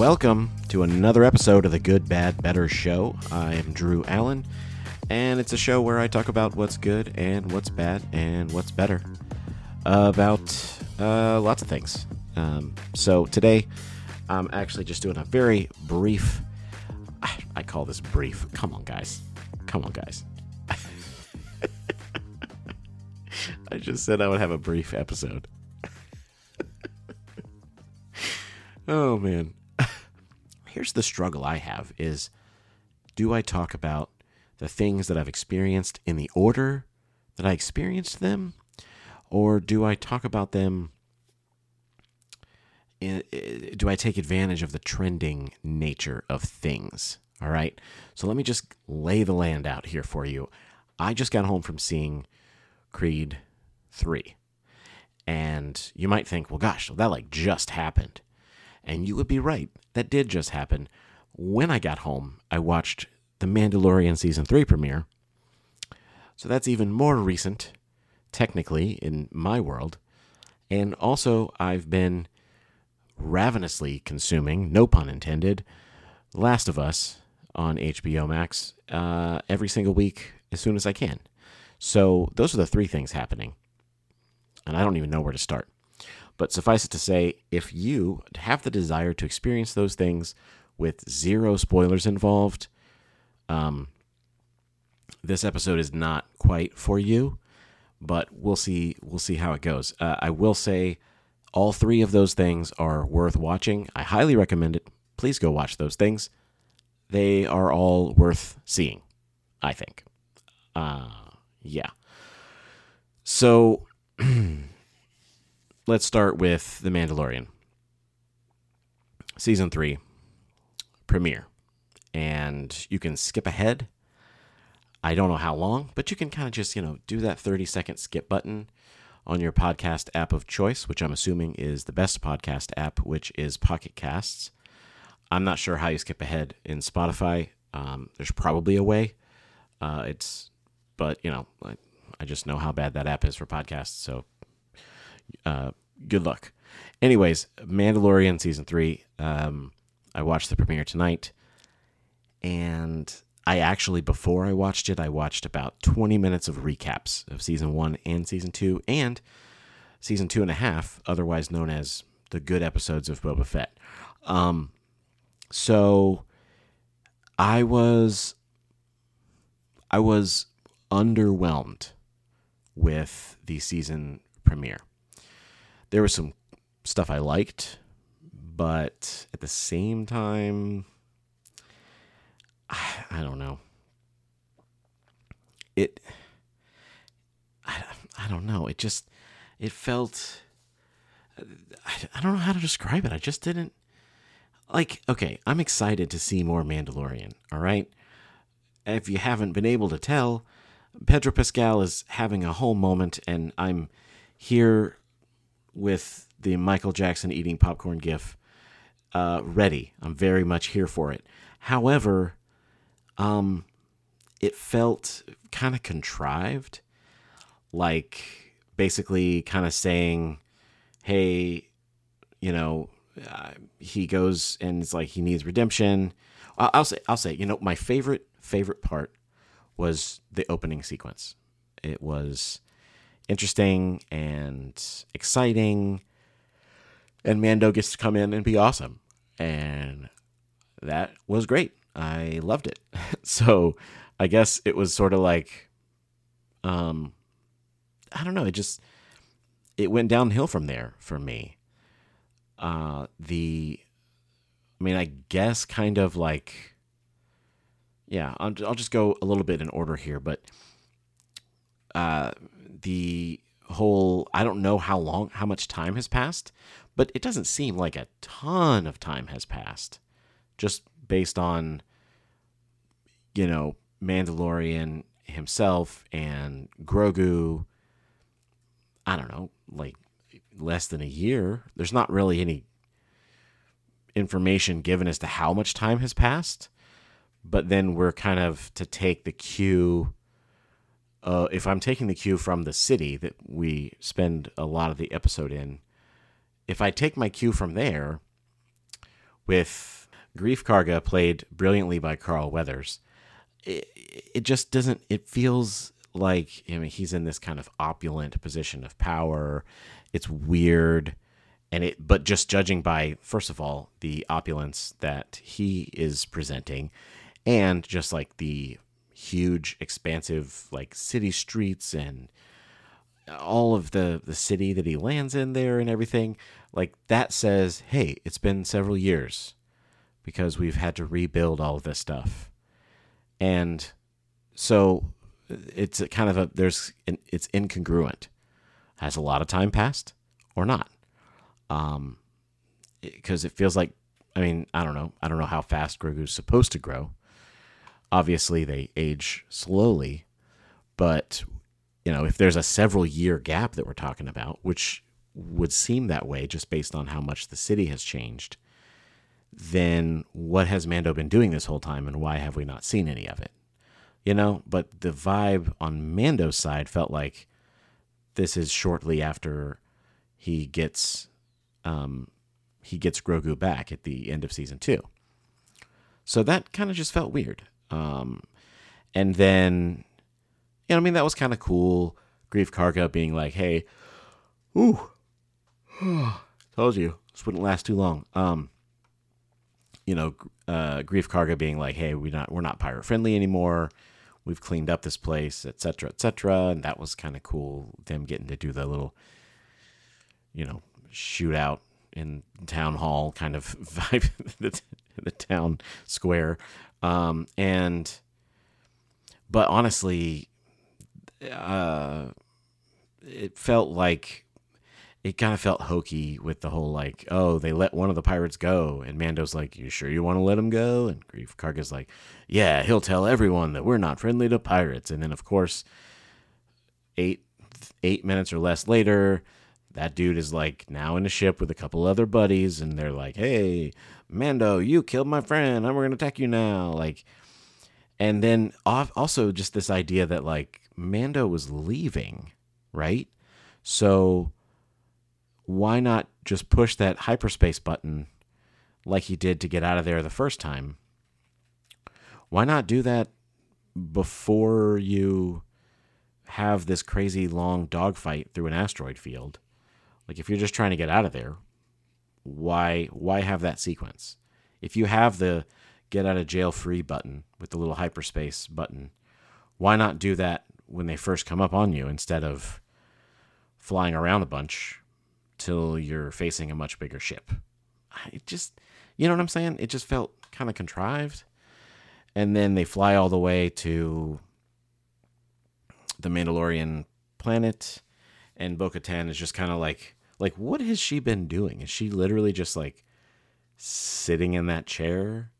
Welcome to another episode of the Good, Bad, Better Show. I am Drew Allen, and it's a show where I talk about what's good and what's bad and what's better about uh, lots of things. Um, so today, I'm actually just doing a very brief. I call this brief. Come on, guys. Come on, guys. I just said I would have a brief episode. oh man. Here's the struggle I have is do I talk about the things that I've experienced in the order that I experienced them or do I talk about them in, do I take advantage of the trending nature of things? All right. So let me just lay the land out here for you. I just got home from seeing Creed 3. And you might think, well, gosh, that like just happened. And you would be right. That did just happen. When I got home, I watched The Mandalorian Season 3 premiere. So that's even more recent, technically, in my world. And also, I've been ravenously consuming, no pun intended, Last of Us on HBO Max uh, every single week as soon as I can. So those are the three things happening. And I don't even know where to start. But suffice it to say, if you have the desire to experience those things with zero spoilers involved, um, this episode is not quite for you. But we'll see. We'll see how it goes. Uh, I will say, all three of those things are worth watching. I highly recommend it. Please go watch those things. They are all worth seeing. I think. Uh, yeah. So let's start with The Mandalorian. Season 3 premiere. And you can skip ahead. I don't know how long, but you can kind of just, you know, do that 30 second skip button on your podcast app of choice, which I'm assuming is the best podcast app, which is Pocket Casts. I'm not sure how you skip ahead in Spotify. Um, there's probably a way. Uh, it's, but you know, I, I, just know how bad that app is for podcasts. So, uh, good luck. Anyways, Mandalorian season three. Um, I watched the premiere tonight, and I actually before I watched it, I watched about 20 minutes of recaps of season one and season two, and season two and a half, otherwise known as the good episodes of Boba Fett. Um, so I was I was underwhelmed with the season premiere. There was some stuff I liked, but at the same time, I, I don't know. It, I, I don't know. It just, it felt, I, I don't know how to describe it. I just didn't, like, okay, I'm excited to see more Mandalorian, all right? if you haven't been able to tell, Pedro Pascal is having a whole moment, and I'm here with the Michael Jackson eating popcorn gif uh, ready. I'm very much here for it. However, um, it felt kind of contrived, like basically kind of saying, "Hey, you know." Uh, he goes and it's like he needs redemption. I'll, I'll say, I'll say, you know, my favorite favorite part was the opening sequence. It was interesting and exciting, and Mando gets to come in and be awesome. And that was great. I loved it. so I guess it was sort of like, um, I don't know. It just, it went downhill from there for me. Uh, the, I mean, I guess kind of like yeah, I'll, I'll just go a little bit in order here, but uh, the whole I don't know how long, how much time has passed, but it doesn't seem like a ton of time has passed, just based on you know Mandalorian himself and Grogu. I don't know, like less than a year. There's not really any information given as to how much time has passed but then we're kind of to take the cue. Uh, if I'm taking the cue from the city that we spend a lot of the episode in, if I take my cue from there, with Greef Karga played brilliantly by Carl Weathers. It, it just doesn't. It feels like I mean he's in this kind of opulent position of power. It's weird, and it. But just judging by first of all the opulence that he is presenting, and just like the huge, expansive like city streets and all of the the city that he lands in there and everything like that says hey it's been several years because we've had to rebuild all of this stuff. And so it's kind of a there's it's incongruent. Has a lot of time passed or not? Um because it feels like i mean i don't know. I don't know how fast grogu's supposed to grow obviously they age slowly but you know if there's a several year gap that we're talking about which would seem that way just based on how much the city has changed then what has mando been doing this whole time and why have we not seen any of it? You know but the vibe on mando's side felt like this is shortly after he gets um he gets grogu back at the end of season two. So that kind of just felt weird um and then you know i mean that was kind of cool greef karga being like hey ooh told you this wouldn't last too long um you know uh greef karga being like hey we not we're not pirate friendly anymore we've cleaned up this place, etc., etc. And that was kind of cool. Them getting to do the little, you know, shootout in town hall kind of vibe, the, the town square. Um, and, but honestly, uh, it felt like it kind of felt hokey with the whole like, oh, they let one of the pirates go, and Mando's like, "You sure you want to let him go?" And Greef Karga's like, "Yeah, he'll tell everyone that we're not friendly to pirates." And then of course, eight eight minutes or less later, that dude is like now in a ship with a couple other buddies, and they're like, "Hey, Mando, you killed my friend, and we're gonna attack you now." Like, and then also just this idea that like Mando was leaving, right? So why not just push that hyperspace button like he did to get out of there the first time? Why not do that before you have this crazy long dogfight through an asteroid field? Like if you're just trying to get out of there, why why have that sequence? If you have the get out of jail free button with the little hyperspace button, why not do that when they first come up on you instead of flying around a bunch till you're facing a much bigger ship. It just, you know what I'm saying? It just felt kind of contrived. And then they fly all the way to the Mandalorian planet, and Bo Katan is just kind of like, like, what has she been doing? Is she literally just like sitting in that chair?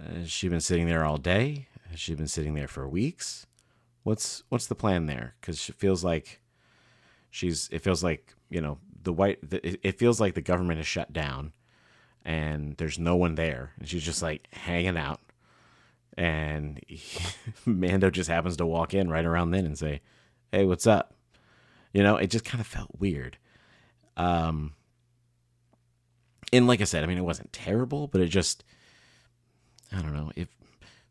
Has she been sitting there all day? Has she been sitting there for weeks? What's what's the plan there? Because it feels like she's it feels like you know the white the, it feels like the government is shut down and there's no one there and she's just like hanging out and he, mando just happens to walk in right around then and say hey what's up you know it just kind of felt weird um and like i said i mean it wasn't terrible but it just i don't know it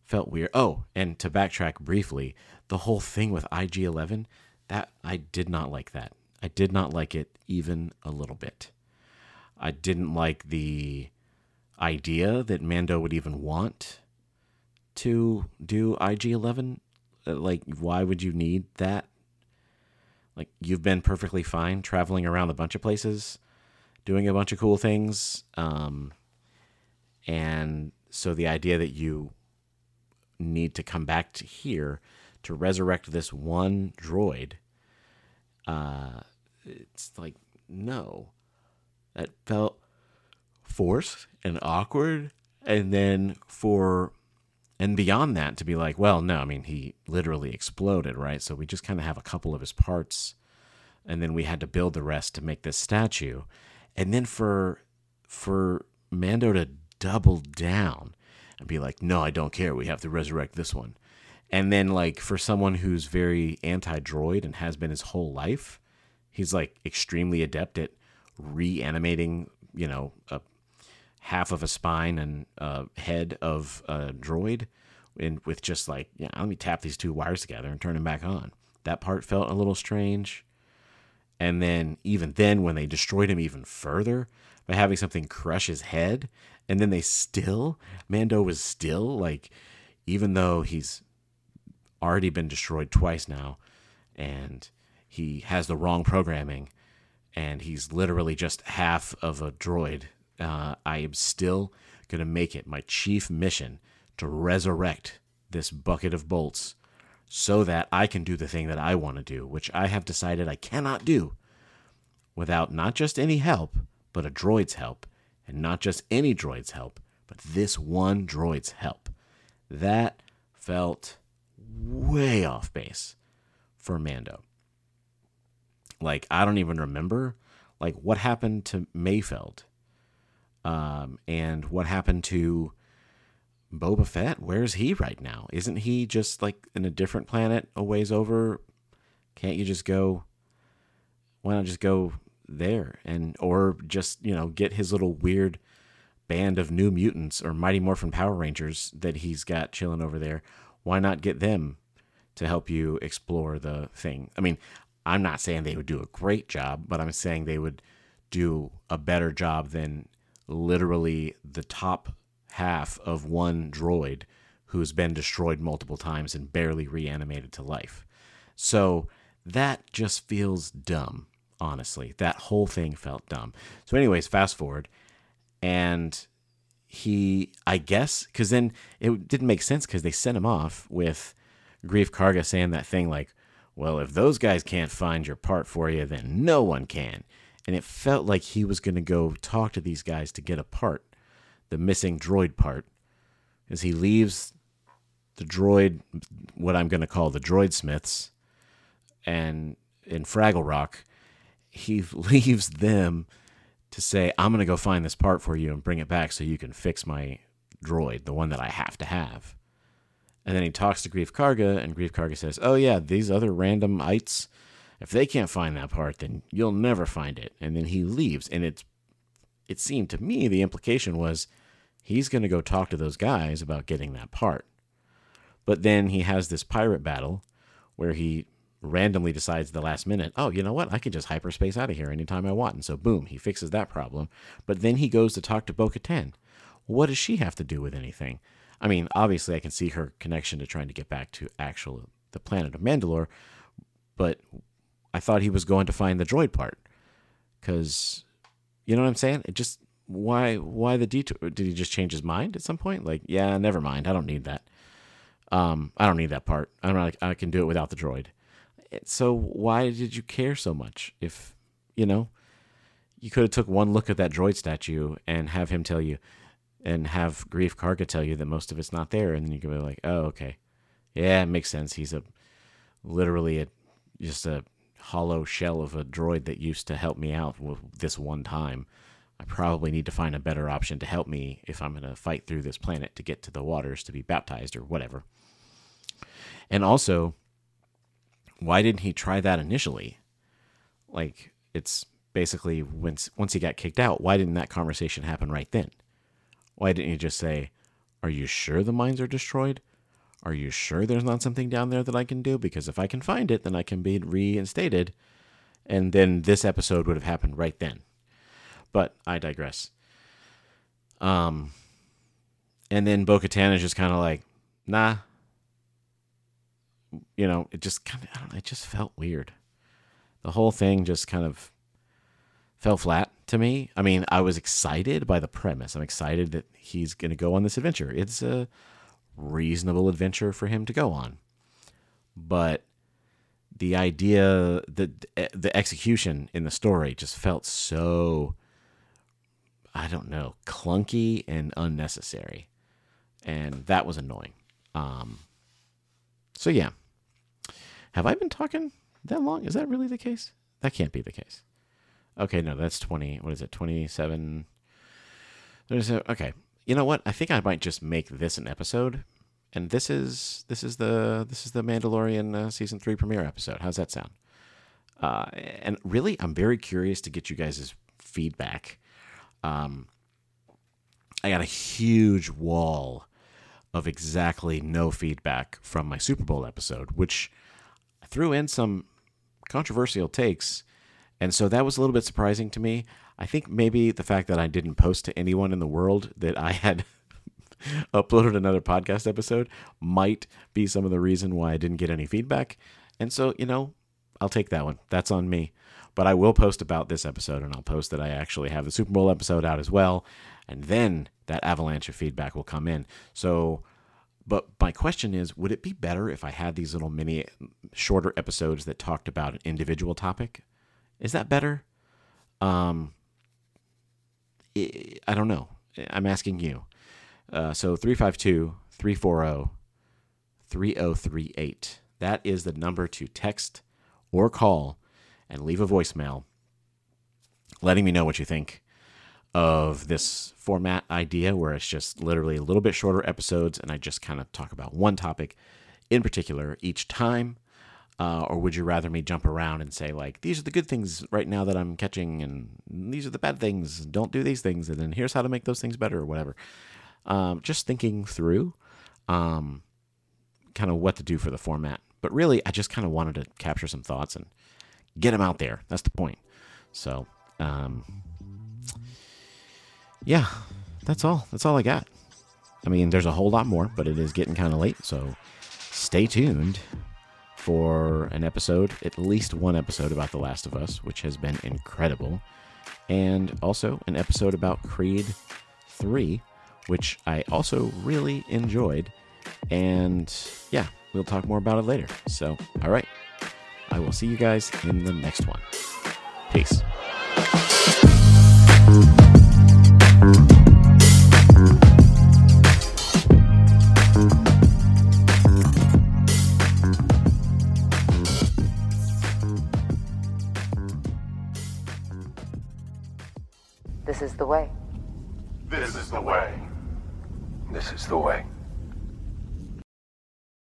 felt weird oh and to backtrack briefly the whole thing with ig11 that I did not like that. I did not like it even a little bit. I didn't like the idea that Mando would even want to do IG11. Uh, like, why would you need that? Like, you've been perfectly fine traveling around a bunch of places, doing a bunch of cool things. Um, and so the idea that you need to come back to here to resurrect this one droid, uh, it's like, no. That felt forced and awkward. And then for, and beyond that, to be like, well, no, I mean, he literally exploded, right? So we just kind of have a couple of his parts. And then we had to build the rest to make this statue. And then for, for Mando to double down and be like, no, I don't care. We have to resurrect this one. And then like for someone who's very anti-droid and has been his whole life, he's like extremely adept at reanimating, you know, a half of a spine and uh, head of a droid, and with just like, yeah, let me tap these two wires together and turn them back on. That part felt a little strange. And then, even then, when they destroyed him even further by having something crush his head, and then they still, Mando was still like, even though he's already been destroyed twice now, and he has the wrong programming, and he's literally just half of a droid. Uh, I am still going to make it my chief mission to resurrect this bucket of bolts so that I can do the thing that I want to do, which I have decided I cannot do without not just any help, but a droid's help. And not just any droid's help, but this one droid's help. That felt way off base for Mando. Like I don't even remember like what happened to Mayfeld, um, and what happened to Boba Fett. Where's he right now? Isn't he just like in a different planet a ways over? Can't you just go? Why not just go there and or just you know get his little weird band of new mutants or Mighty Morphin Power Rangers that he's got chilling over there? Why not get them to help you explore the thing? I mean, I'm not saying they would do a great job, but I'm saying they would do a better job than literally the top half of one droid who's been destroyed multiple times and barely reanimated to life. So that just feels dumb, honestly. That whole thing felt dumb. So, anyways, fast forward, and he, I guess, because then it didn't make sense because they sent him off with Greef Karga saying that thing like, well, if those guys can't find your part for you, then no one can. And it felt like he was going to go talk to these guys to get a part, the missing droid part. As he leaves the droid, what I'm going to call the droid smiths, and in Fraggle Rock, he leaves them to say, I'm going to go find this part for you and bring it back so you can fix my droid, the one that I have to have. And then he talks to Greef Karga, and Greef Karga says, Oh, yeah, these other random ites, if they can't find that part, then you'll never find it. And then he leaves. And it's, it seemed to me the implication was he's going to go talk to those guys about getting that part. But then he has this pirate battle where he randomly decides the last minute, oh, you know what? I can just hyperspace out of here anytime I want. And so, boom, he fixes that problem. But then he goes to talk to Bo Katan. What does she have to do with anything? I mean, obviously, I can see her connection to trying to get back to actual the planet of Mandalore, but I thought he was going to find the droid part because you know what I'm saying. It just why why the detour? Did he just change his mind at some point? Like, yeah, never mind. I don't need that. Um, I don't need that part. I'm not. I can do it without the droid. So why did you care so much? If you know, you could have took one look at that droid statue and have him tell you, and have Greef Karga tell you that most of it's not there, and then you could be like, oh, okay, yeah, it makes sense. He's a literally a just a hollow shell of a droid that used to help me out with this one time. I probably need to find a better option to help me if I'm going to fight through this planet to get to the waters to be baptized or whatever. And also, why didn't he try that initially? Like, it's basically once once he got kicked out, why didn't that conversation happen right then? Why didn't you just say, Are you sure the mines are destroyed? Are you sure there's not something down there that I can do? Because if I can find it, then I can be reinstated. And then this episode would have happened right then. But I digress. Um, and then Bo Katan is just kind of like, nah. You know, it just kind of, I don't know, it just felt weird. The whole thing just kind of fell flat to me. I mean, I was excited by the premise. I'm excited that he's going to go on this adventure. It's a reasonable adventure for him to go on. But the idea, the the execution in the story just felt so I don't know, clunky and unnecessary. And that was annoying. Um so yeah. Have I been talking that long? Is that really the case? That can't be the case. Okay, no, that's 20. What is it? 27. There's a okay. You know what? I think I might just make this an episode. And this is this is the this is the Mandalorian uh, season 3 premiere episode. How's that sound? Uh, and really I'm very curious to get you guys' feedback. Um I got a huge wall of exactly no feedback from my Super Bowl episode, which threw in some controversial takes. And so that was a little bit surprising to me. I think maybe the fact that I didn't post to anyone in the world that I had uploaded another podcast episode might be some of the reason why I didn't get any feedback. And so, you know, I'll take that one. That's on me. But I will post about this episode and I'll post that I actually have the Super Bowl episode out as well. And then that avalanche of feedback will come in. So, but my question is would it be better if I had these little mini, shorter episodes that talked about an individual topic? Is that better? Um, I don't know. I'm asking you. Uh, so 352 340 3038. That is the number to text or call and leave a voicemail letting me know what you think of this format idea where it's just literally a little bit shorter episodes and I just kind of talk about one topic in particular each time. Uh, or would you rather me jump around and say like these are the good things right now that I'm catching and these are the bad things don't do these things and then here's how to make those things better or whatever. Um, just thinking through um, kind of what to do for the format. But really I just kind of wanted to capture some thoughts and get them out there. That's the point. So um, yeah, that's all. That's all I got. I mean, there's a whole lot more, but it is getting kind of late, so stay tuned for an episode, at least one episode about The Last of Us, which has been incredible, and also an episode about Creed 3, which I also really enjoyed. And yeah, we'll talk more about it later. So, all right, I will see you guys in the next one. Peace. This is the way.